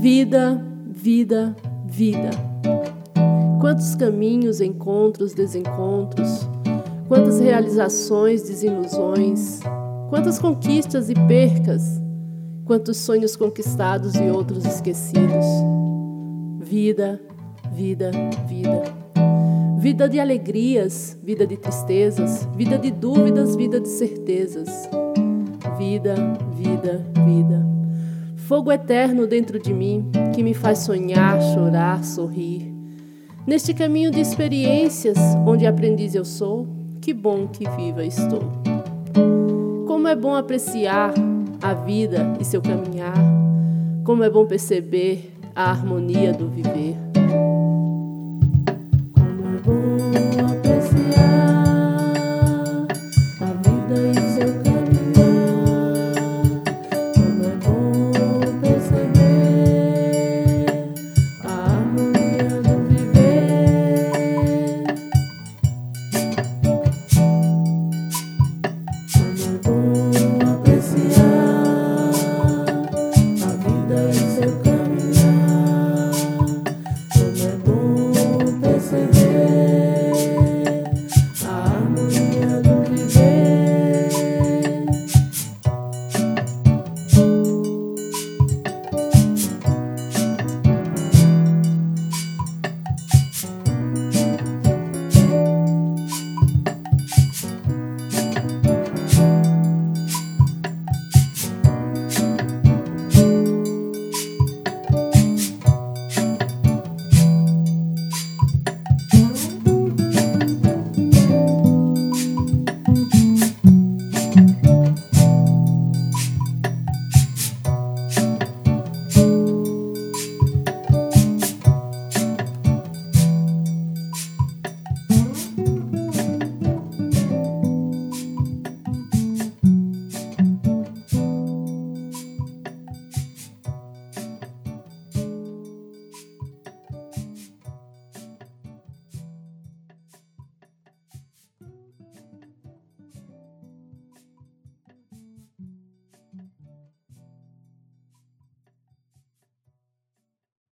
Vida, vida, vida. Quantos caminhos, encontros, desencontros, quantas realizações, desilusões, quantas conquistas e percas, quantos sonhos conquistados e outros esquecidos. Vida, vida, vida. Vida de alegrias, vida de tristezas, vida de dúvidas, vida de certezas. Vida, vida, vida. Fogo eterno dentro de mim que me faz sonhar, chorar, sorrir. Neste caminho de experiências, onde aprendiz eu sou, que bom que viva estou. Como é bom apreciar a vida e seu caminhar. Como é bom perceber a harmonia do viver.